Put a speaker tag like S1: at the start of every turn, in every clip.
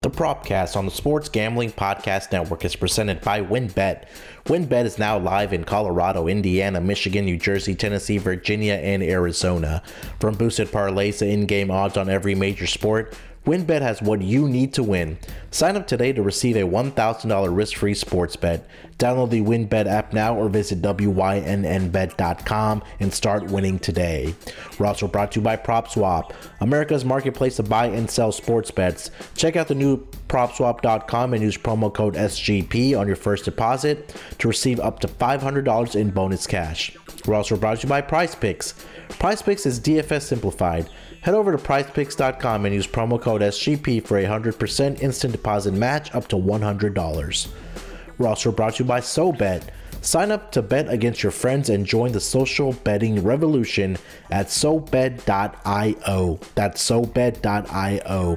S1: The Propcast on the Sports Gambling Podcast Network is presented by WynnBET. WynnBET is now live in Colorado, Indiana, Michigan, New Jersey, Tennessee, Virginia, and Arizona. From boosted parlays to in-game odds on every major sport, WynnBET has what you need to win. Sign up today to receive a $1,000 risk-free sports bet. Download the WynnBET app now or visit wynnbet.com and start winning today. We're also brought to you by PropSwap, America's marketplace to buy and sell sports bets. Check out the new PropSwap.com and use promo code SGP on your first deposit to receive up to $500 in bonus cash. We're also brought to you by PrizePicks. PrizePicks is DFS simplified. Head over to prizepicks.com and use promo code SGP for a 100% instant deposit match up to $100. We're also brought to you by SoBet. Sign up to bet against your friends and join the social betting revolution at SoBet.io. That's SoBet.io.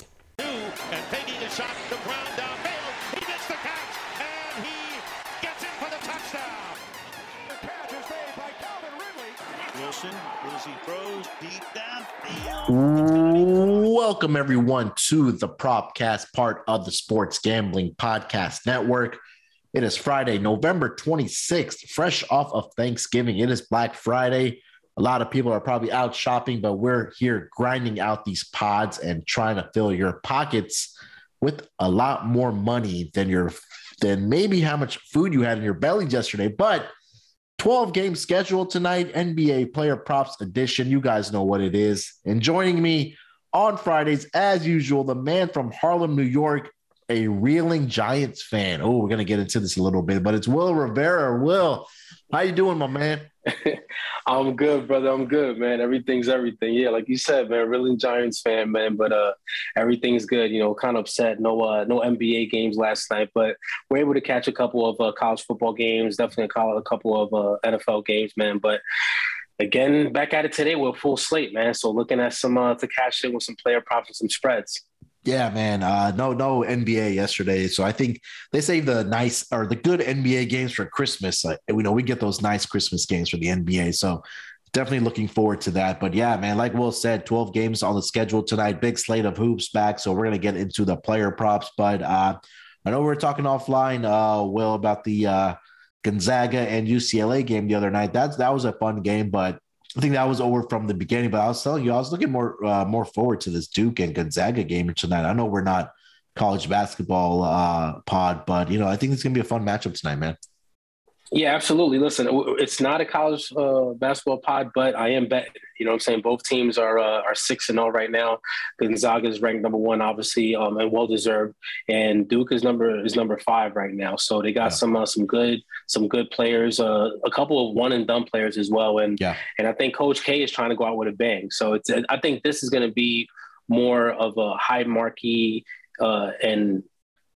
S1: Welcome, everyone, to the Propcast, part of the Sports Gambling Podcast Network. It is Friday, November 26th, fresh off of Thanksgiving. It is Black Friday. A lot of people are probably out shopping, but we're here grinding out these pods and trying to fill your pockets with a lot more money than your than maybe how much food you had in your belly yesterday. But 12 game schedule tonight, NBA player props edition. You guys know what it is. And joining me on Fridays, as usual, the man from Harlem, New York, a reeling Giants fan. Oh, we're gonna get into this a little bit, but it's Will Rivera. Will, how you doing, my man?
S2: I'm good, brother. I'm good, man. Everything's everything. Yeah, like you said, man. Really Giants fan, man. But uh, everything's good. You know, kind of upset. No, uh, no NBA games last night, but we're able to catch a couple of uh, college football games. Definitely call a couple of uh, NFL games, man. But again, back at it today with a full slate, man. So looking at some uh, to cash in with some player props and some spreads.
S1: Yeah, man. Uh, no, no NBA yesterday. So I think they save the nice or the good NBA games for Christmas. We know we get those nice Christmas games for the NBA. So definitely looking forward to that. But yeah, man, like Will said, 12 games on the schedule tonight, big slate of hoops back. So we're gonna get into the player props. But uh, I know we are talking offline, uh, Will, about the uh Gonzaga and UCLA game the other night. That's that was a fun game, but I think that was over from the beginning. But I was telling you, I was looking more uh, more forward to this Duke and Gonzaga game tonight. I know we're not college basketball uh, pod, but you know, I think it's gonna be a fun matchup tonight, man.
S2: Yeah, absolutely. Listen, it's not a college uh, basketball pod, but I am betting. You know what I'm saying? Both teams are uh, are six and zero oh right now. Gonzaga is ranked number one, obviously, um, and well deserved. And Duke is number is number five right now. So they got yeah. some uh, some good some good players, uh, a couple of one and done players as well. And yeah. and I think Coach K is trying to go out with a bang. So it's I think this is going to be more of a high marquee uh, and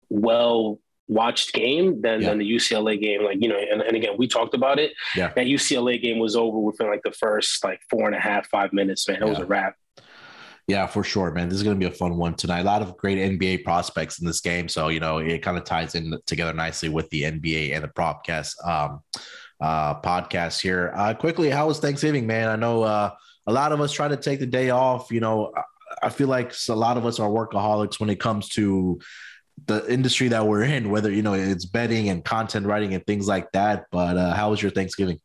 S2: well watched game than, yeah. than the UCLA game. Like, you know, and, and again, we talked about it. Yeah. That UCLA game was over within like the first like four and a half, five minutes, man. It yeah. was a wrap.
S1: Yeah, for sure, man. This is going to be a fun one tonight. A lot of great NBA prospects in this game. So, you know, it kind of ties in together nicely with the NBA and the Propcast um, uh, podcast here. Uh, quickly, how was Thanksgiving, man? I know uh, a lot of us try to take the day off. You know, I feel like a lot of us are workaholics when it comes to the industry that we're in, whether you know it's betting and content writing and things like that. But uh, how was your Thanksgiving?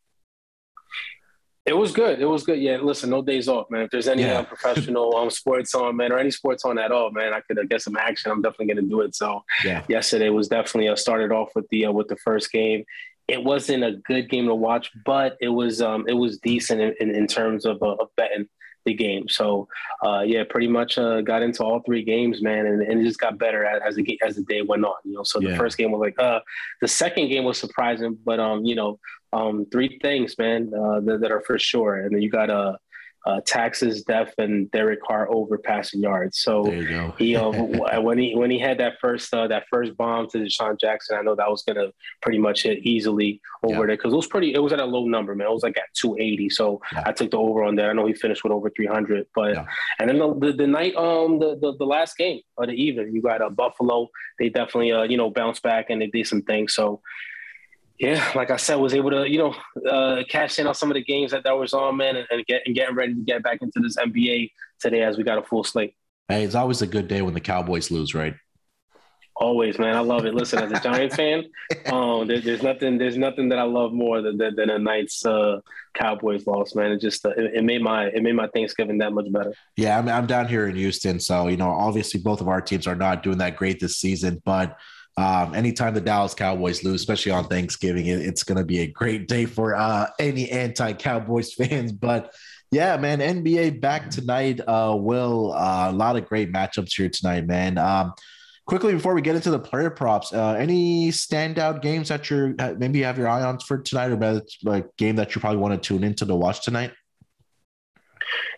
S2: It was good. It was good. Yeah, listen, no days off, man. If there's any yeah. uh, professional um, sports on, man, or any sports on at all, man, I could uh, get some action. I'm definitely going to do it. So, yeah. yesterday was definitely uh, started off with the uh, with the first game. It wasn't a good game to watch, but it was um, it was decent in, in, in terms of, uh, of betting the game. So uh, yeah, pretty much uh, got into all three games, man, and, and it just got better as the as the day went on. You know, so the yeah. first game was like uh, the second game was surprising, but um, you know, um, three things, man, uh, that, that, are for sure, and then you got uh uh, taxes, death, and Derek Carr over passing yards. So he uh, when he when he had that first uh, that first bomb to DeSean Jackson, I know that was gonna pretty much hit easily over yeah. there because it was pretty. It was at a low number, man. It was like at 280. So yeah. I took the over on that. I know he finished with over 300. But yeah. and then the, the, the night um the, the, the last game of the even, you got a uh, Buffalo. They definitely uh you know bounced back and they did some things. So yeah, like I said, was able to you know uh, cash in on some of the games that that was on, man, and, and get and getting ready to get back into this NBA today as we got a full slate.
S1: Hey, it's always a good day when the Cowboys lose, right?
S2: Always, man. I love it. Listen, as a Giant fan, um, there, there's nothing, there's nothing that I love more than than, than a night's uh, Cowboys loss, man. It just uh, it, it, made my it made my Thanksgiving that much better.
S1: Yeah, I mean, I'm down here in Houston, so you know, obviously both of our teams are not doing that great this season, but um, anytime the Dallas Cowboys lose, especially on Thanksgiving, it, it's going to be a great day for uh, any anti Cowboys fans. But yeah, man, NBA back tonight. Uh, will uh, a lot of great matchups here tonight, man. Um, quickly before we get into the player props, uh, any standout games that you're maybe you have your eye on for tonight, or like game that you probably want to tune into to watch tonight?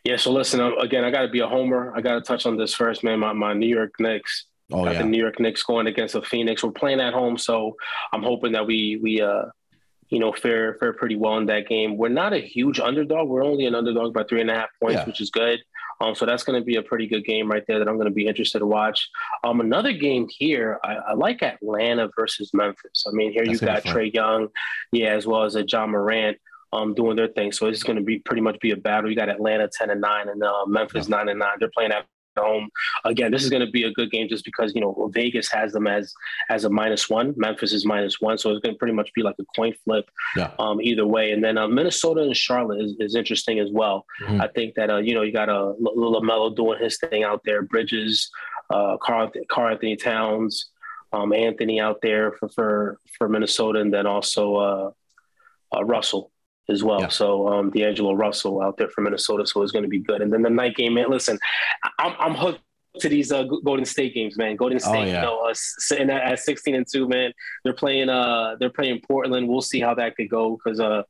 S2: Yeah, so listen, uh, again, I got to be a homer. I got to touch on this first, man. My, my New York Knicks Oh, got yeah. the New York Knicks going against the Phoenix. We're playing at home, so I'm hoping that we we uh you know fare fare pretty well in that game. We're not a huge underdog. We're only an underdog by three and a half points, yeah. which is good. Um, so that's going to be a pretty good game right there that I'm going to be interested to watch. Um, another game here, I, I like Atlanta versus Memphis. I mean, here that's you got Trae Young, yeah, as well as a Ja Morant um, doing their thing. So it's going to be pretty much be a battle. You got Atlanta ten and nine and uh, Memphis yeah. nine and nine. They're playing at home. Again, this is going to be a good game just because you know Vegas has them as as a minus one. Memphis is minus one, so it's going to pretty much be like a coin flip yeah. um, either way. And then uh, Minnesota and Charlotte is, is interesting as well. Mm-hmm. I think that uh, you know you got a uh, LaMelo doing his thing out there, Bridges, uh, Karl Anthony Towns, um, Anthony out there for for for Minnesota, and then also uh, uh, Russell as well. Yeah. So um, D'Angelo Russell out there from Minnesota, so it's going to be good. And then the night game, man. Listen, I'm, I'm hooked to these uh, Golden State games, man. Golden oh, State, oh, yeah. you know, uh, sitting at, at, 16 and two, man. They're playing. Uh, they're playing Portland. We'll see how that could go because uh,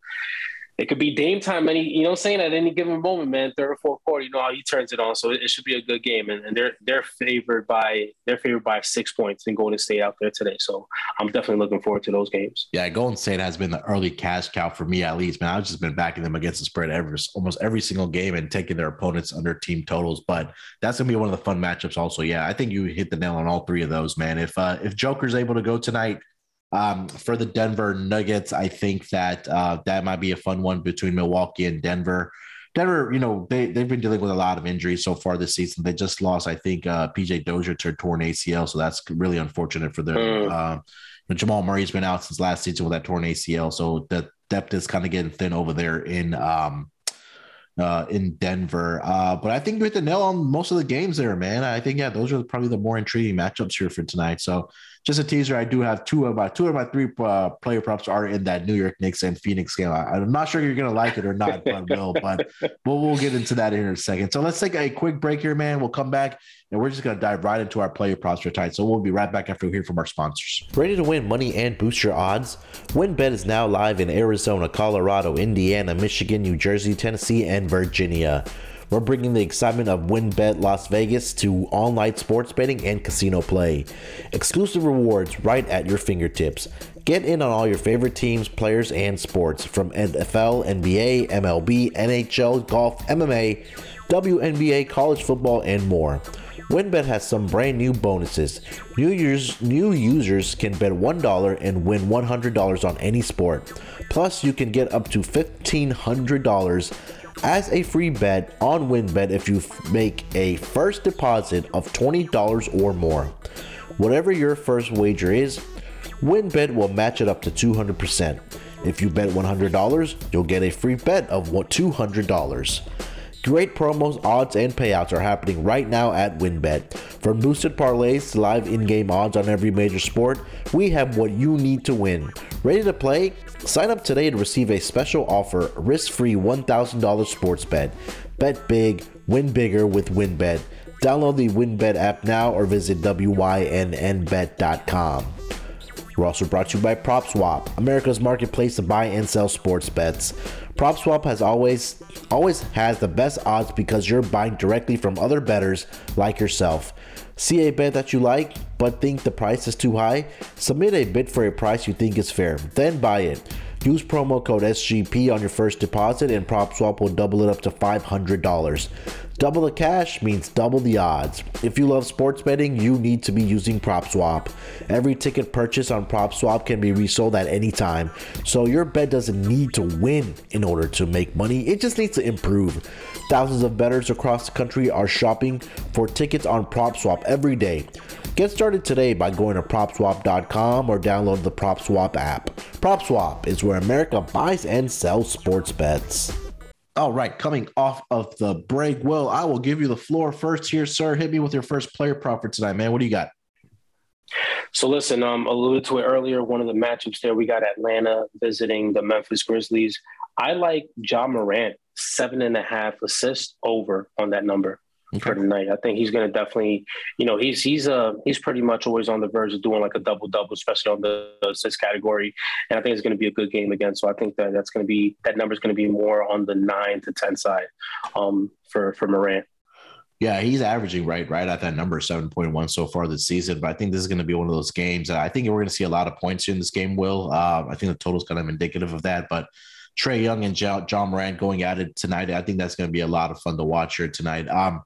S2: it could be Dame time any you know I'm saying at any given moment, man, third or fourth quarter, you know how he turns it on. So it, it should be a good game. And, and, they're they're favored by they're favored by six points in Golden State out there today. So I'm definitely looking forward to those games.
S1: Yeah, Golden State has been the early cash cow for me at least, man. I've just been backing them against the spread every almost every single game and taking their opponents under team totals. But that's gonna be one of the fun matchups also. Yeah, I think you hit the nail on all three of those, man. If uh if Joker's able to go tonight um, for the Denver Nuggets, I think that uh, that might be a fun one between Milwaukee and Denver. Denver, you know, they, they've been dealing with a lot of injuries so far this season. They just lost, I think, uh, PJ Dozier to a torn ACL. So that's really unfortunate for them. Mm. Uh, Jamal Murray's been out since last season with that torn ACL. So the depth is kind of getting thin over there in um, uh, in Denver. Uh, but I think you hit the nail on most of the games there, man. I think, yeah, those are probably the more intriguing matchups here for tonight. So just a teaser. I do have two of my two of my three uh, player props are in that New York Knicks and Phoenix game. I, am not sure you're gonna like it or not, but will. But we'll, we'll get into that in a second. So let's take a quick break here, man. We'll come back and we're just gonna dive right into our player props for tonight. So we'll be right back after we hear from our sponsors. Ready to win money and boost your odds? WynnBET is now live in Arizona, Colorado, Indiana, Michigan, New Jersey, Tennessee, and Virginia. We're bringing the excitement of WynnBET Las Vegas to online sports betting and casino play. Exclusive rewards right at your fingertips. Get in on all your favorite teams, players, and sports from NFL, NBA, MLB, NHL, golf, MMA, WNBA, college football, and more. WynnBET has some brand new bonuses. New users, new users can bet $1 and win $100 on any sport. Plus, you can get up to $1,500 as a free bet on WynnBET if you make a first deposit of $20 or more. Whatever your first wager is, WynnBET will match it up to 200%. If you bet $100, you'll get a free bet of $200. Great promos, odds, and payouts are happening right now at WynnBET. From boosted parlays to live in game odds on every major sport, we have what you need to win. Ready to play? Sign up today to receive a special offer risk free $1,000 sports bet. Bet big, win bigger with WynnBET. Download the WynnBET app now or visit WYNNBet.com. We're also brought to you by PropSwap, America's marketplace to buy and sell sports bets. PropSwap has always always has the best odds because you're buying directly from other bettors like yourself. See a bet that you like but think the price is too high? Submit a bid for a price you think is fair, then buy it. Use promo code SGP on your first deposit and PropSwap will double it up to $500. Double the cash means double the odds. If you love sports betting, you need to be using PropSwap. Every ticket purchased on PropSwap can be resold at any time, so your bet doesn't need to win in order to make money, it just needs to improve. Thousands of bettors across the country are shopping for tickets on PropSwap every day. Get started today by going to propswap.com or download the PropSwap app. PropSwap is where America buys and sells sports bets. All right, coming off of the break, Will, I will give you the floor first here, sir. Hit me with your first player prop for tonight, man. What do you got?
S2: So listen, um, alluded to it earlier. One of the matchups there, we got Atlanta visiting the Memphis Grizzlies. I like Ja Morant seven and a half assists over on that number okay. for tonight. I think he's going to definitely, you know, he's he's uh he's pretty much always on the verge of doing like a double double, especially on the assist category. And I think it's going to be a good game again. So I think that that's going to be that number is going to be more on the nine to ten side um, for for Morant.
S1: Yeah, he's averaging right right at that number seven point one so far this season. But I think this is going to be one of those games. That I think we're going to see a lot of points in this game. Will uh, I think the total is kind of indicative of that, but. Trae Young and Ja Morant going at it tonight. I think that's going to be a lot of fun to watch here tonight. Um,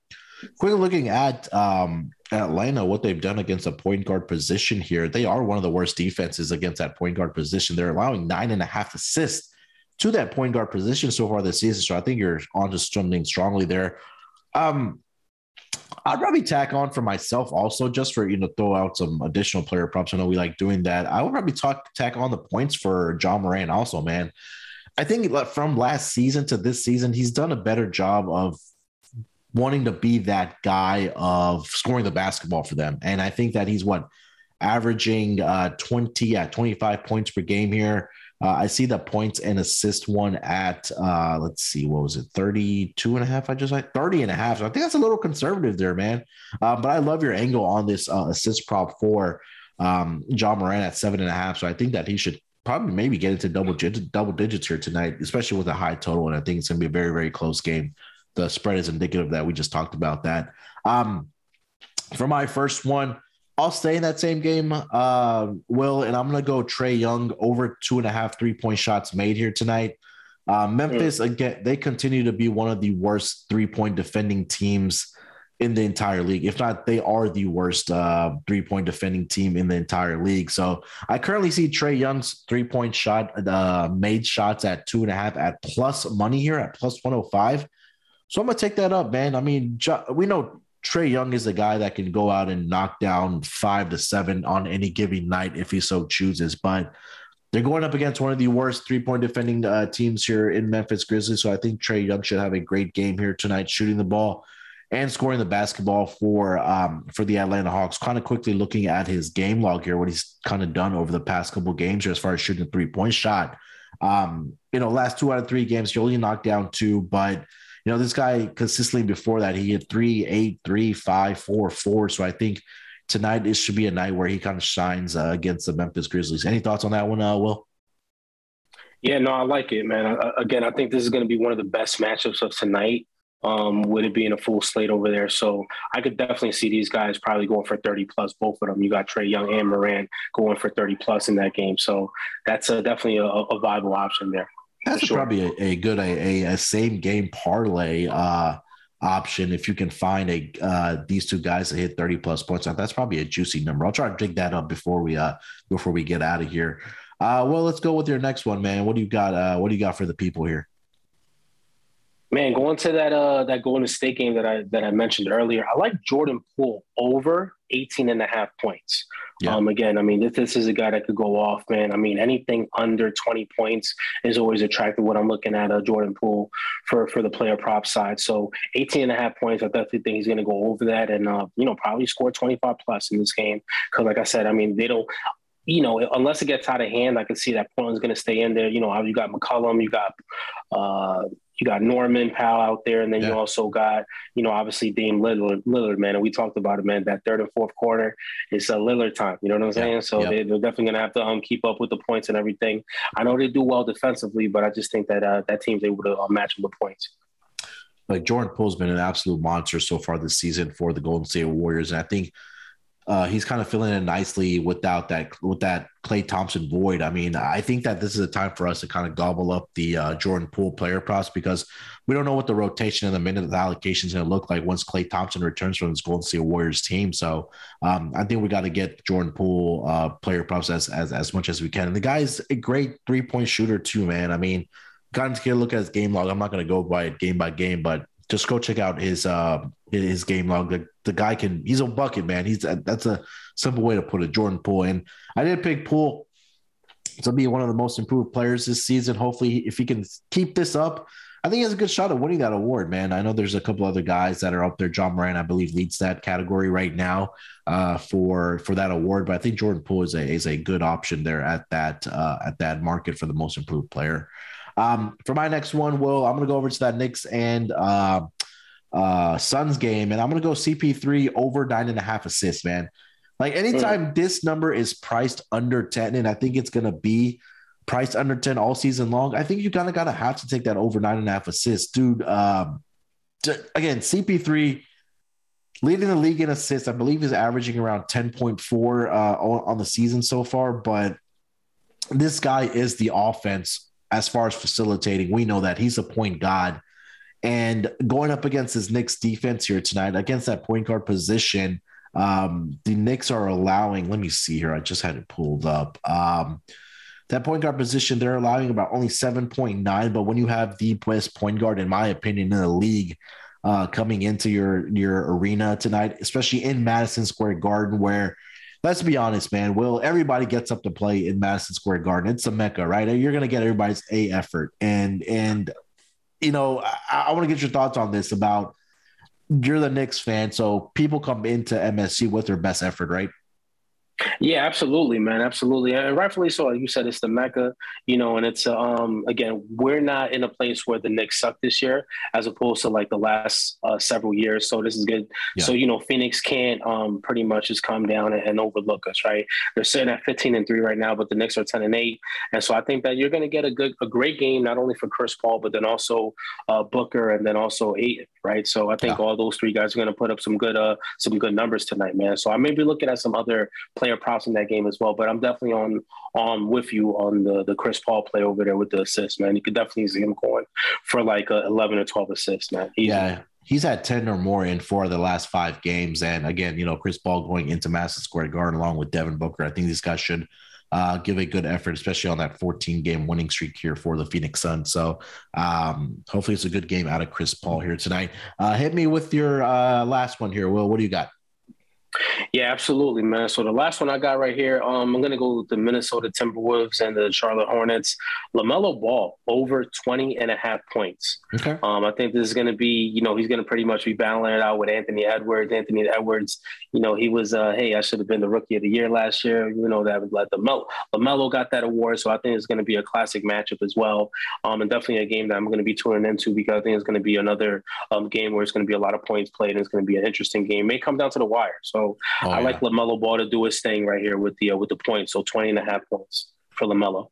S1: quickly looking at um, Atlanta, what they've done against a point guard position here, they are one of the worst defenses against that point guard position. They're allowing nine and a half assists to that point guard position so far this season. So I think you're onto something strongly there. Um, I'd probably tack on for myself also, just for you know, throw out some additional player props. I know we like doing that. I would probably talk tack on the points for Ja Morant also, man. I think from last season to this season, he's done a better job of wanting to be that guy of scoring the basketball for them. And I think that he's what averaging uh, 20 at 25 points per game here. Uh, I see the points and assist one at, uh, let's see, what was it, 32 and a half? I just like 30 and a half. So I think that's a little conservative there, man. Uh, but I love your angle on this uh, assist prop for um, Ja Morant at seven and a half. So I think that he should probably maybe get into double digit, double digits here tonight, especially with a high total. And I think it's going to be a very, very close game. The spread is indicative that we just talked about that. Um, for my first one, I'll stay in that same game, uh, Will, and I'm going to go Trae Young over two and a half three point shots made here tonight. Uh, Memphis, again, they continue to be one of the worst three point defending teams in the entire league. If not, they are the worst uh, three point defending team in the entire league. So I currently see Trae Young's three point shot uh, made shots at two and a half at plus money here at plus 105. So I'm going to take that up, man. I mean, we know Trae Young is a guy that can go out and knock down five to seven on any given night if he so chooses. But they're going up against one of the worst three point defending uh, teams here in Memphis Grizzlies. So I think Trae Young should have a great game here tonight, shooting the ball and scoring the basketball for um, for the Atlanta Hawks. Kind of quickly looking at his game log here, what he's kind of done over the past couple games here as far as shooting a three point shot. Um, you know, last two out of three games, he only knocked down two, but you know, this guy consistently before that, he had three, eight, three, five, four, four. So I think tonight it should be a night where he kind of shines uh, against the Memphis Grizzlies. Any thoughts on that one, uh, Will?
S2: Yeah, no, I like it, man. I, again, I think this is going to be one of the best matchups of tonight um, with it being a full slate over there. So I could definitely see these guys probably going for 30 plus, both of them. You got Trae Young and Morant going for 30 plus in that game. So that's a, definitely a, a viable option there.
S1: That's sure. probably a, a good a, a, same game parlay uh, option if you can find a uh, these two guys that hit 30 plus points. That's probably a juicy number. I'll try to dig that up before we uh before we get out of here. Uh, well, let's go with your next one, man. What do you got? Uh, what do you got for the people here?
S2: Man, going to that uh that Golden State game that I that I mentioned earlier, I like Jordan Poole over 18 and a half points. Yeah. Um again, I mean this, this is a guy that could go off, man. I mean anything under 20 points is always attractive when I'm looking at a uh, Jordan Poole for for the player prop side. So 18 and a half points, I definitely think he's going to go over that and uh you know probably score 25 plus in this game cuz like I said, I mean they don't you know, unless it gets out of hand, I can see that Portland's going to stay in there. You know, you got McCollum, you got uh, you got Norman Powell out there, and then yeah. you also got, you know, obviously Dame Lillard, Lillard, man. And we talked about it, man. That third and fourth quarter it's a Lillard time. You know what I'm saying? Yeah. So yeah. They, are definitely going to have to um, keep up with the points and everything. I know they do well defensively, but I just think that uh, that team's able to uh, match them with points.
S1: Like Jordan Poole's been an absolute monster so far this season for the Golden State Warriors, and I think uh, he's kind of filling in nicely without that with that Klay Thompson void. I mean, I think that this is a time for us to kind of gobble up the uh, Jordan Poole player props because we don't know what the rotation and the minute allocation is going to look like once Klay Thompson returns from his Golden State Warriors team. So um, I think we got to get Jordan Poole uh, player props as, as as much as we can. And the guy's a great three point shooter too, man. I mean, gotten to look at his game log. I'm not going to go by it game by game, but just go check out his uh his game log. The, the guy can he's a bucket man. He's that's a simple way to put it. Jordan Poole and I did pick Poole to be one of the most improved players this season. Hopefully, if he can keep this up, I think he has a good shot at winning that award. Man, I know there's a couple other guys that are up there. Ja Morant, I believe, leads that category right now uh, for for that award. But I think Jordan Poole is a is a good option there at that uh, at that market for the most improved player. Um, for my next one, Will, I'm going to go over to that Knicks and uh, uh, Suns game, and I'm going to go CP3 over nine and a half assists, man. Like anytime mm. this number is priced under 10, and I think it's going to be priced under 10 all season long, I think you kind of got to have to take that over nine and a half assists, dude. Um, to, again, CP3 leading the league in assists, I believe is averaging around 10.4 uh, on, on the season so far, but this guy is the offense as far as facilitating. We know that he's a point god. And going up against his Knicks defense here tonight, against that point guard position, um, the Knicks are allowing, let me see here. I just had it pulled up. Um, that point guard position, they're allowing about only 7.9. But when you have the best point guard, in my opinion, in the league, uh, coming into your your arena tonight, especially in Madison Square Garden, where let's be honest, man. Will everybody gets up to play in Madison Square Garden? It's a mecca, right? You're going to get everybody's a effort, and and you know, I, I want to get your thoughts on this about you're the Knicks fan, so people come into MSG with their best effort, right?
S2: Yeah, absolutely, man, absolutely, and rightfully so. Like you said, it's the mecca, you know, and it's um again, we're not in a place where the Knicks suck this year, as opposed to like the last uh, several years. So this is good. Yeah. So you know, Phoenix can't um pretty much just come down and, and, overlook us, right? They're sitting at fifteen and three right now, but the Knicks are ten and eight, and so I think that you're going to get a good, a great game not only for Chris Paul, but then also uh, Booker, and then also Ayton, right? So I think yeah. all those three guys are going to put up some good uh some good numbers tonight, man. So I may be looking at some other player props in that game as well. But I'm definitely on on with you on the the Chris Paul play over there with the assists, man. You could definitely see him going for like a 11 or 12 assists, man.
S1: Easy. Yeah. He's had 10 or more in four of the last five games. And again, you know, Chris Paul going into Madison Square Garden along with Devin Booker. I think these guys should uh, give a good effort, especially on that 14 game winning streak here for the Phoenix Suns. So um, hopefully it's a good game out of Chris Paul here tonight. Uh, hit me with your uh, last one here, Will. What do you got?
S2: Yeah, absolutely, man. So the last one I got right here, um, I'm gonna go with the Minnesota Timberwolves and the Charlotte Hornets. LaMelo Ball over 20 and a half points. Okay. Um, I think this is gonna be, you know, he's gonna pretty much be battling it out with Anthony Edwards. Anthony Edwards, you know, he was uh, hey, I should have been the rookie of the year last year. You know, that like the Melo LaMelo got that award. So I think it's gonna be a classic matchup as well. Um, and definitely a game that I'm gonna be tuning into because I think it's gonna be another um game where it's gonna be a lot of points played and it's gonna be an interesting game. It may come down to the wire. So Oh, I yeah. like LaMelo Ball to do his thing right here with the uh, with the points. So 20 and a half points for LaMelo.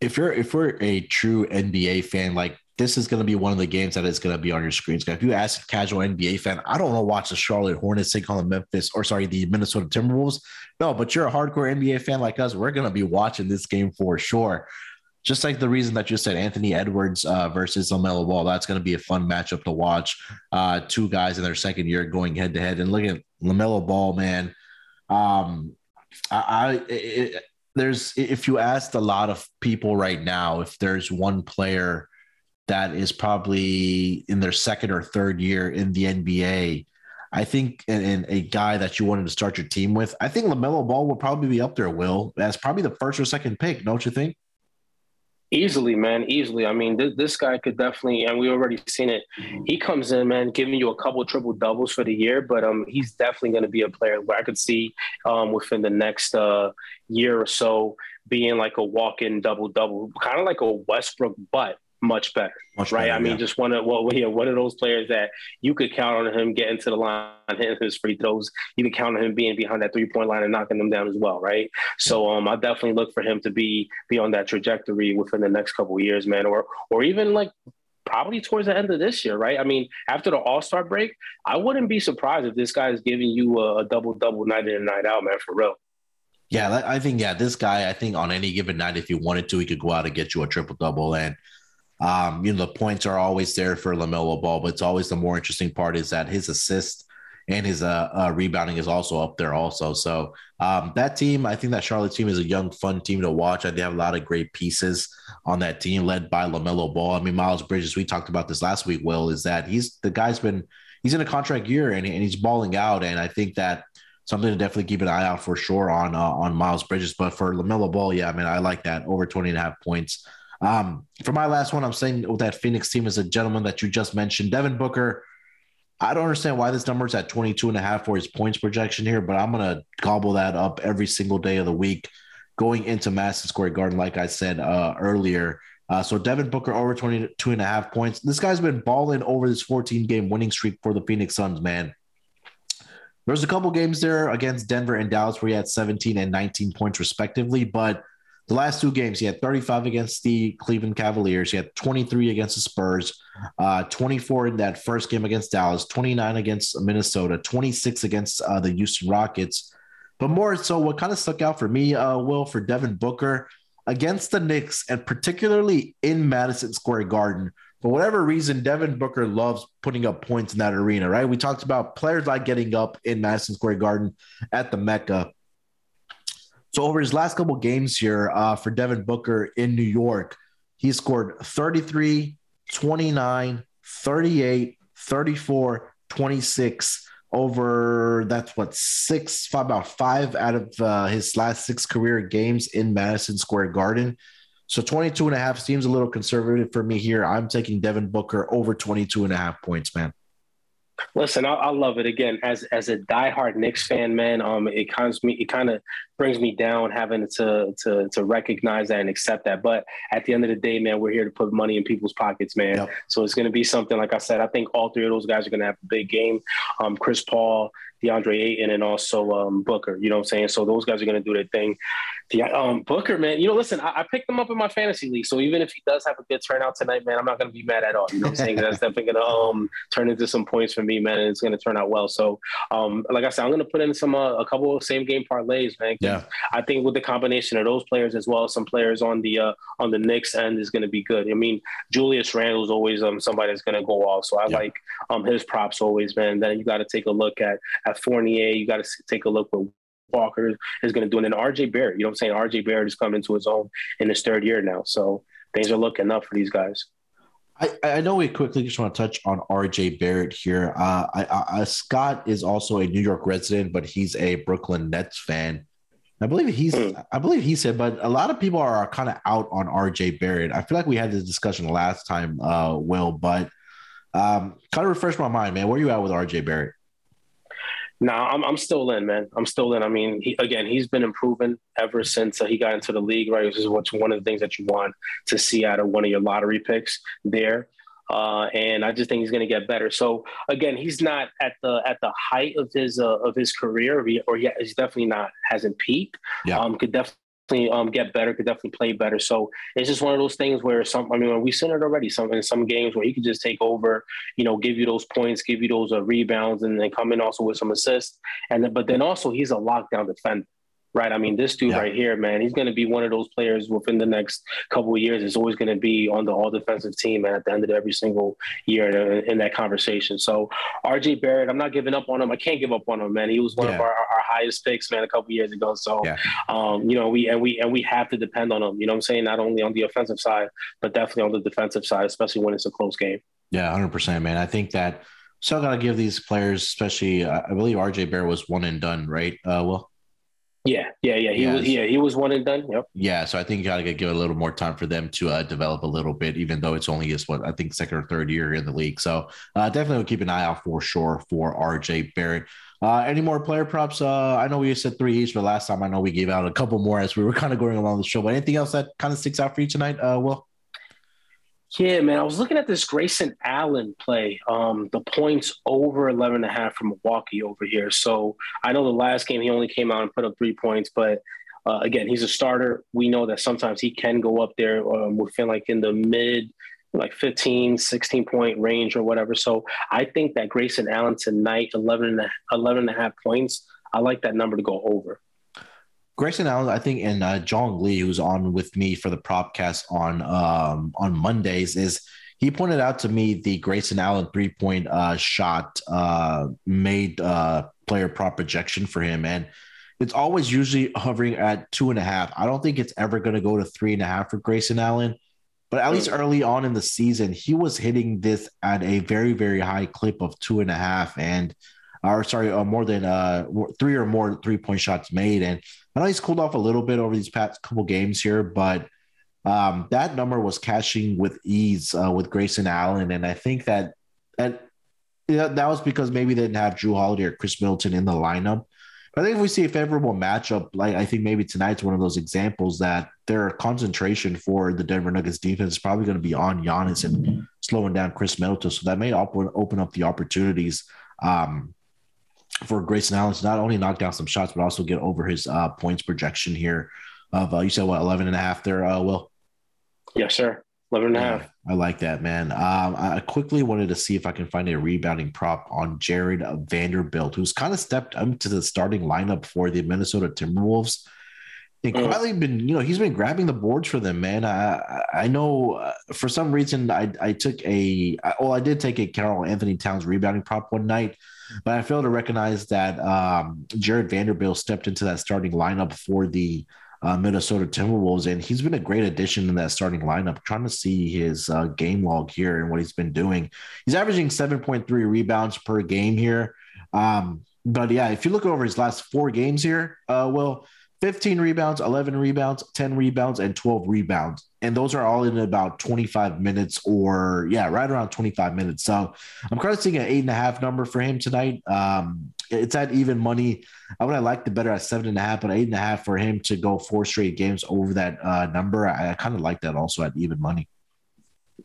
S1: If you're if we're a true NBA fan, like this is going to be one of the games that is going to be on your screens. If you ask a casual NBA fan, I don't want to watch the Charlotte Hornets take on the Memphis or sorry, the Minnesota Timberwolves. No, but you're a hardcore NBA fan like us. We're going to be watching this game for sure. Just like the reason that you said Anthony Edwards uh, versus LaMelo Ball, that's going to be a fun matchup to watch. Uh, two guys in their second year going head to head, and look at LaMelo Ball, man. Um, I, I it, there's if you asked a lot of people right now if there's one player that is probably in their second or third year in the NBA, I think and, a guy that you wanted to start your team with, I think LaMelo Ball will probably be up there. Will as probably the first or second pick, don't you think?
S2: Easily, man, easily. I mean, this, this guy could definitely, and we already seen it. He comes in, man, giving you a couple triple doubles for the year, but um, he's definitely going to be a player where I could see um within the next uh year or so being like a walk-in double double, kind of like a Westbrook, but much better. Much right. Better, I mean, yeah. just one of well, yeah, one of those players that you could count on him getting to the line, hitting his free throws. You can count on him being behind that three point line and knocking them down as well, right? So um, I definitely look for him to be be on that trajectory within the next couple years, man, or or even like probably towards the end of this year, right? I mean, after the All Star break, I wouldn't be surprised if this guy is giving you a, a double double night in and night out, man, for real.
S1: Yeah, I think yeah, this guy, I think on any given night, if he wanted to, he could go out and get you a triple double. And um, you know, the points are always there for LaMelo Ball, but it's always the more interesting part is that his assist and his uh, uh, rebounding is also up there also. So um, that team, I think that Charlotte team is a young, fun team to watch. I think they have a lot of great pieces on that team led by LaMelo Ball. I mean, Miles Bridges, we talked about this last week, Will, is that he's the guy's been he's in a contract year and, and he's balling out. And I think that something to definitely keep an eye out for sure on uh, on Miles Bridges. But for LaMelo Ball, yeah, I mean, I like that over 20 and a half points. Um, for my last one, I'm saying with that Phoenix team is a gentleman that you just mentioned, Devin Booker. I don't understand why this number is at 22 and a half for his points projection here, but I'm going to gobble that up every single day of the week going into Madison Square Garden, like I said uh, earlier. Uh, so Devin Booker over 22 and a half points. This guy's been balling over this 14 game winning streak for the Phoenix Suns, man. There's a couple games there against Denver and Dallas where he had 17 and 19 points respectively, but the last two games, he had 35 against the Cleveland Cavaliers. He had 23 against the Spurs, uh, 24 in that first game against Dallas, 29 against Minnesota, 26 against uh, the Houston Rockets. But more so, what kind of stuck out for me, uh, Will, for Devin Booker against the Knicks, and particularly in Madison Square Garden, for whatever reason, Devin Booker loves putting up points in that arena, right? We talked about players like getting up in Madison Square Garden at the Mecca. So over his last couple games here uh, for Devin Booker in New York, he scored 33, 29, 38, 34, 26 over that's what six five, about five out of uh, his last six career games in Madison Square Garden. So 22 and a half seems a little conservative for me here. I'm taking Devin Booker over 22 and a half points, man.
S2: Listen, I, I, love it again as as a diehard Knicks fan, man. Um, it kind of me it kind of brings me down having to to to recognize that and accept that. But at the end of the day, man, we're here to put money in people's pockets, man. Yep. So it's going to be something like I said. I think all three of those guys are going to have a big game. Um, Chris Paul, DeAndre Ayton, and also um, Booker. You know what I'm saying? So those guys are going to do their thing. The um, Booker, man, you know, listen, I, I, picked him up in my fantasy league. So even if he does have a good turnout tonight, man, I'm not going to be mad at all. You know what I'm saying? That's definitely going to um, turn into some points for me, man, and it's going to turn out well. So, um, like I said, I'm going to put in some uh, a couple of same game parlays, man.
S1: Yeah.
S2: I think with the combination of those players as well as some players on the uh, on the Knicks end is going to be good. I mean, Julius Randle is always um somebody that's going to go off. So I yeah. like um his props always, man. Then you got to take a look at at Fournier. You got to take a look what Walker is going to do. And then RJ Barrett, you know what I'm saying? RJ Barrett is coming into his own in his third year now. So things are looking up for these guys.
S1: I, I know we quickly just want to touch on RJ Barrett here. Uh, I, I, Scott is also a New York resident, but he's a Brooklyn Nets fan. I believe he's mm. I believe he said, but a lot of people are kind of out on RJ Barrett. I feel like we had this discussion last time, uh, Will, but um, kind of refresh my mind, man. Where are you at with RJ Barrett?
S2: No, nah, I'm I'm still in, man. I'm still in. I mean, he, again, he's been improving ever since uh, he got into the league. Right, this is what's one of the things that you want to see out of one of your lottery picks there. Uh, and I just think he's going to get better. So again, he's not at the at the height of his uh, of his career, or, he, or he, he's definitely not hasn't peaked. Yeah. Um, could definitely um, get better, could definitely play better. So it's just one of those things where some, I mean, we've seen it already. Some in some games where he could just take over, you know, give you those points, give you those uh, rebounds, and then come in also with some assists. And then, but then also he's a lockdown defender right? I mean, this dude yeah. right here, man, he's going to be one of those players within the next couple of years. Is always going to be on the all defensive team, and at the end of every single year in, in, that conversation. So, RJ Barrett, I'm not giving up on him. I can't give up on him, man. He was one yeah. of our, our highest picks, man, a couple years ago. So, yeah. um, you know, we and we and we have to depend on him. You know, I'm saying not only on the offensive side, but definitely on the defensive side, especially when it's a close game.
S1: Yeah, 100, percent man. I think that. So I got to give these players, especially I believe RJ Barrett was one and done, right? Uh, well.
S2: Yeah, yeah, yeah. He was yeah, he was one and done. Yep.
S1: Yeah, so I think you gotta give a little more time for them to uh, develop a little bit, even though it's only his what I think second or third year in the league. So uh, definitely keep an eye out for sure for RJ Barrett. Uh, any more player props? Uh, I know we said three each, but last time I know we gave out a couple more as we were kind of going along the show. But anything else that kind of sticks out for you tonight, uh, Will?
S2: Yeah, man. I was looking at this Grayson Allen play. Um, the points over 11 and a half from Milwaukee over here. So I know the last game he only came out and put up three points, but uh, again, he's a starter. We know that sometimes he can go up there um, within like in the mid, like 15, 16 point range or whatever. So I think that Grayson Allen tonight, 11 and, a, 11 and a half points, I like that number to go over.
S1: Grayson Allen, I think, and uh, John Lee, who's on with me for the propcast on um, on Mondays, is he pointed out to me the Grayson Allen three point uh, shot uh, made uh, player prop projection for him, and it's always usually hovering at two and a half. I don't think it's ever going to go to three and a half for Grayson Allen, but at least early on in the season, he was hitting this at a very very high clip of two and a half, and or sorry, uh, more than uh, three or more three point shots made. And I know he's cooled off a little bit over these past couple games here, but um, that number was cashing with ease uh, with Grayson Allen. And I think that, yeah, that was because maybe they didn't have Jrue Holiday or Khris Middleton in the lineup. But I think if we see a favorable matchup, like I think maybe tonight's one of those examples that their concentration for the Denver Nuggets defense is probably going to be on Giannis and slowing down Khris Middleton. So that may open, open up the opportunities um, for Grayson Allen to not only knock down some shots, but also get over his uh, points projection here of, uh, you said what, 11 and a half there, uh, Will?
S2: Yes, sir. 11 and a half.
S1: I like that, man. Um, I quickly wanted to see if I can find a rebounding prop on Jarred Vanderbilt, who's kind of stepped into the starting lineup for the Minnesota Timberwolves. And mm. quietly been, you know, he's been grabbing the boards for them, man. I I know uh, for some reason I I took a well I did take a Karl Anthony Towns rebounding prop one night but I fail to recognize that um, Jarred Vanderbilt stepped into that starting lineup for the uh, Minnesota Timberwolves, and he's been a great addition in that starting lineup. trying to see his uh, game log here and what he's been doing. He's averaging 7.3 rebounds per game here. Um, but yeah, if you look over his last four games here, uh, well, 15 rebounds, 11 rebounds, 10 rebounds, and 12 rebounds. And those are all in about 25 minutes or, yeah, right around 25 minutes. So I'm kind of seeing an eight and a half number for him tonight. Um, it's at even money. I would have liked the better at seven and a half, but eight and a half for him to go four straight games over that uh, number. I, I kind of like that also at even money.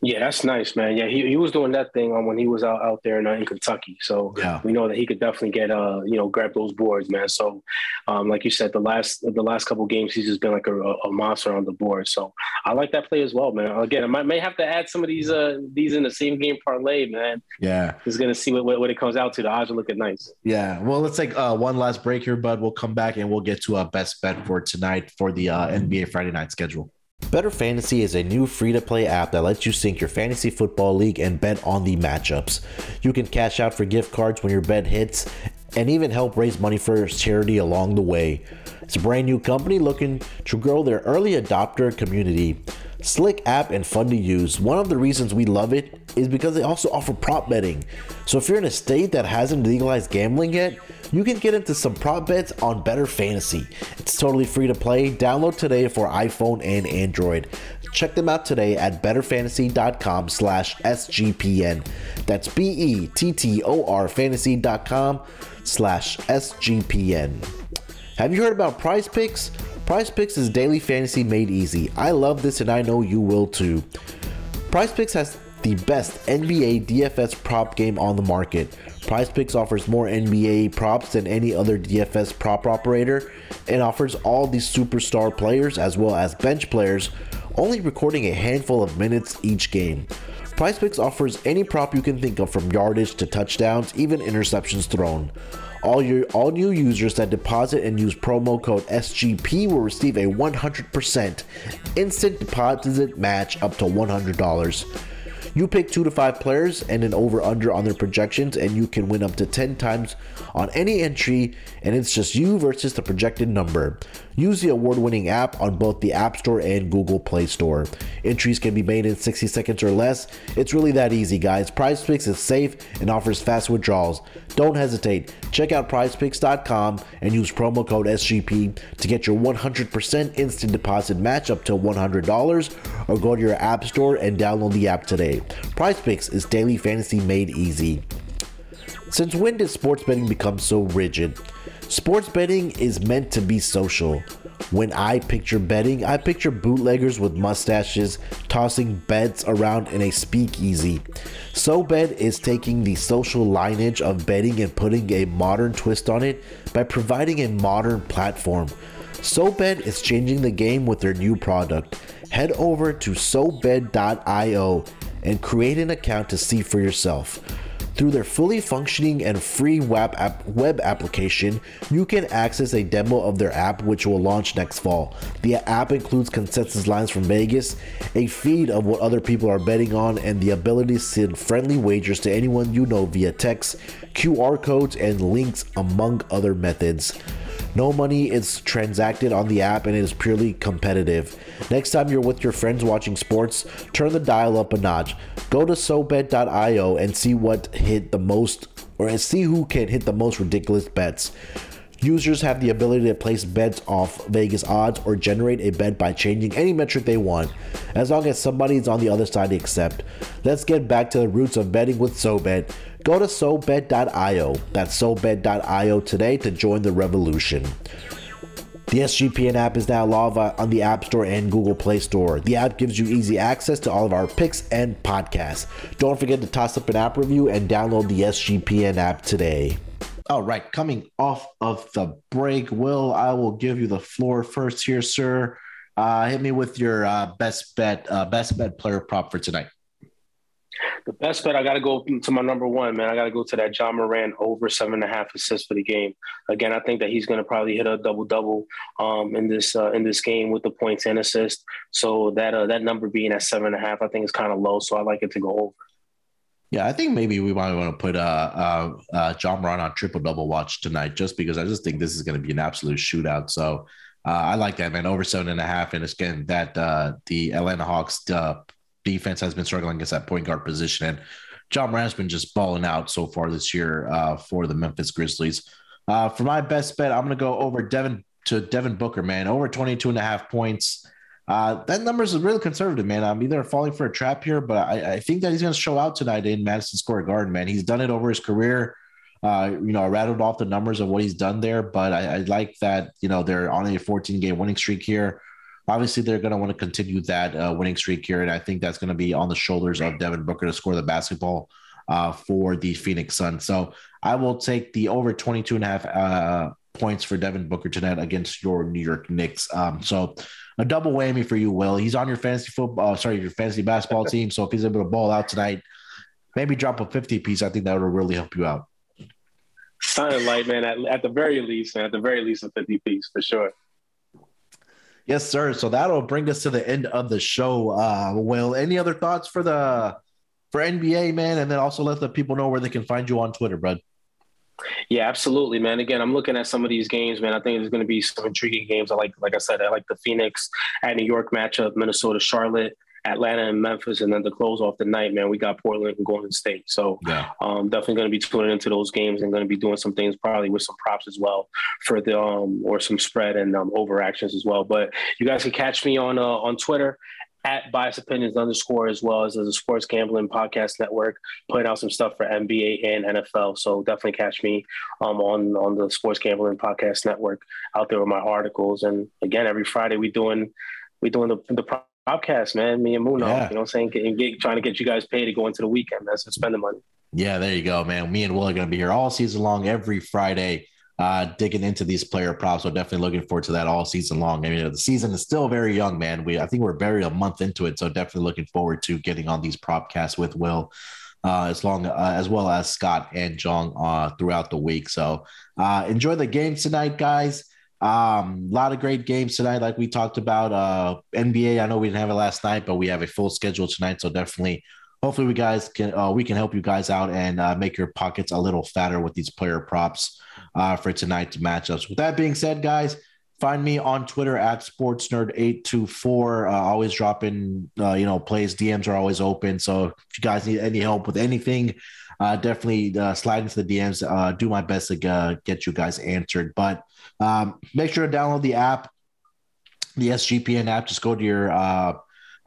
S2: Yeah, that's nice, man. Yeah, he, he was doing that thing on when he was out, out there in, uh, in Kentucky. So yeah. we know that he could definitely get uh you know grab those boards, man. So um like you said, the last the last couple games he's just been like a, a monster on the board. So I like that play as well, man. Again, I might may have to add some of these uh these in the same game parlay, man.
S1: Yeah,
S2: just gonna see what, what, what it comes out to. The odds are looking nice.
S1: Yeah, well, let's take uh, one last break here, bud. We'll come back and we'll get to our best bet for tonight for the uh, NBA Friday night schedule. Bettor Fantasy is a new free to play app that lets you sync your fantasy football league and bet on the matchups. You can cash out for gift cards when your bet hits and even help raise money for charity along the way. It's a brand new company looking to grow their early adopter community. Slick app and fun to use. One of the reasons we love it is because they also offer prop betting. So if you're in a state that hasn't legalized gambling yet, you can get into some prop bets on Bettor Fantasy. It's totally free to play. Download today for iPhone and Android. Check them out today at bettorfantasy.com slash SGPN. That's B-E-T-T-O-R fantasy.com slash SGPN. Have you heard about Prize Picks? Prize Picks is daily fantasy made easy. I love this and I know you will too. Prize Picks has the best NBA DFS prop game on the market. Prize Picks offers more NBA props than any other DFS prop operator and offers all these superstar players as well as bench players, only recording a handful of minutes each game. Prize Picks offers any prop you can think of from yardage to touchdowns, even interceptions thrown. All your all new users that deposit and use promo code SGP will receive a 100% instant deposit match up to $100. You pick two to five players and an over under on their projections, and you can win up to 10 times on any entry, and it's just you versus the projected number. Use the award winning app on both the App Store and Google Play Store. Entries can be made in 60 seconds or less. It's really that easy, guys. PrizePicks is safe and offers fast withdrawals. Don't hesitate. Check out prizepicks.com and use promo code SGP to get your 100% instant deposit match up to $100 or go to your App Store and download the app today. PrizePicks is daily fantasy made easy. Since when did sports betting become so rigid? Sports betting is meant to be social. When I picture betting, I picture bootleggers with mustaches tossing bets around in a speakeasy. SoBet is taking the social lineage of betting and putting a modern twist on it by providing a modern platform. SoBet is changing the game with their new product. Head over to SoBet.io and create an account to see for yourself. Through their fully functioning and free web, app, web application, you can access a demo of their app, which will launch next fall. The app includes consensus lines from Vegas, a feed of what other people are betting on, and the ability to send friendly wagers to anyone you know via text, QR codes, and links, among other methods. No money is transacted on the app and it is purely competitive. Next time you're with your friends watching sports, turn the dial up a notch. Go to SoBet.io and see what hit the most or see who can hit the most ridiculous bets. Users have the ability to place bets off Vegas odds or generate a bet by changing any metric they want, as long as somebody is on the other side to accept. Let's get back to the roots of betting with SoBet. Go to SoBet.io. That's SoBet.io today to join the revolution. The SGPN app is now live on the App Store and Google Play Store. The app gives you easy access to all of our picks and podcasts. Don't forget to toss up an app review and download the SGPN app today. All right, coming off of the break, Will, I will give you the floor first here, sir. Uh, hit me with your uh, best bet, uh, best bet player prop for tonight.
S2: The best bet, I got to go to my number one, man. I got to go to that Ja Morant over seven and a half assists for the game. Again, I think that he's going to probably hit a double double um, in this uh, in this game with the points and assists. So that uh, that number being at seven and a half, I think is kind of low. So I like it to go over.
S1: Yeah, I think maybe we might want to put uh, uh, uh, Ja Morant on triple double watch tonight, just because I just think this is going to be an absolute shootout. So uh, I like that, man. Over seven and a half, and it's again that uh, the Atlanta Hawks uh, defense has been struggling against that point guard position. And Ja Morant's been just balling out so far this year uh, for the Memphis Grizzlies. Uh, for my best bet, I'm going to go over Devin to Devin Booker, man, over 22 and a half points. Uh, that number is really conservative, man. I'm either falling for a trap here, but I, I think that he's going to show out tonight in Madison Square Garden, man. He's done it over his career. Uh, you know, I rattled off the numbers of what he's done there, but I, I like that, you know, they're on a 14 game winning streak here obviously they're going to want to continue that uh, winning streak here, and I think that's going to be on the shoulders of Devin Booker to score the basketball uh, for the Phoenix Suns. So I will take the over 22 and a half uh, points for Devin Booker tonight against your New York Knicks. Um, so a double whammy for you, Will. He's on your fantasy football, uh, sorry, your fantasy basketball team. So if he's able to ball out tonight, maybe drop a 50 piece. I think that would really help you out.
S2: Sounded light, man. At, at the very least, man. At the very least, a 50 piece for sure.
S1: Yes, sir. So that'll bring us to the end of the show. Uh, Will, any other thoughts for the for NBA, man? And then also let the people know where they can find you on Twitter, bud.
S2: Yeah, absolutely, man. Again, I'm looking at some of these games, man. I think there's going to be some intriguing games. I like, like I said, I like the Phoenix at New York matchup, Minnesota, Charlotte. Atlanta and Memphis, and then to close off the night, man, we got Portland and Golden State. So yeah. um, definitely going to be tuning into those games and going to be doing some things probably with some props as well for the um, or some spread and um, over actions as well. But you guys can catch me on uh, on Twitter at bias opinions underscore as well as, the sports gambling podcast network putting out some stuff for nba and nfl so definitely catch me um, on on the sports gambling podcast network out there with my articles and again every friday we doing we doing the, the podcast, man. Me and Muno, yeah. you know what I'm saying? Get, get, trying to get you guys paid to go into the weekend, man. So spend the money.
S1: Yeah, there you go, man. Me and Will are going to be here all season long, every Friday, uh, digging into these player props. So definitely looking forward to that all season long. I mean, the season is still very young, man. We I think we're barely a month into it, so definitely looking forward to getting on these propcasts with Will. Uh, as long uh, as well as Scott and John uh, throughout the week. So uh, enjoy the games tonight, guys. Um, a lot of great games tonight, like we talked about. Uh, NBA, I know we didn't have it last night, but we have a full schedule tonight, so definitely, hopefully, we guys can uh, we can help you guys out and uh, make your pockets a little fatter with these player props uh, for tonight's matchups. With that being said, guys, find me on Twitter at sportsnerd824. Uh, always dropping, uh, you know, plays. DMs are always open. So if you guys need any help with anything, uh, definitely uh, slide into the DMs. Uh, do my best to uh, get you guys answered. But um, make sure to download the app, the SGPN app. Just go to your uh,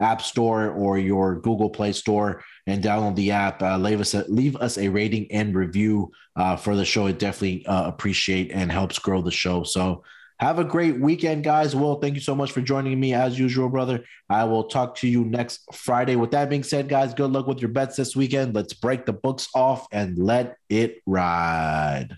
S1: app store or your Google Play Store and download the app. Uh, leave us a, leave us a rating and review uh, for the show. It definitely uh, appreciate and helps grow the show. So Have a great weekend, guys. Will, thank you so much for joining me as usual, brother. I will talk to you next Friday. With that being said, guys, good luck with your bets this weekend. Let's break the books off and let it ride.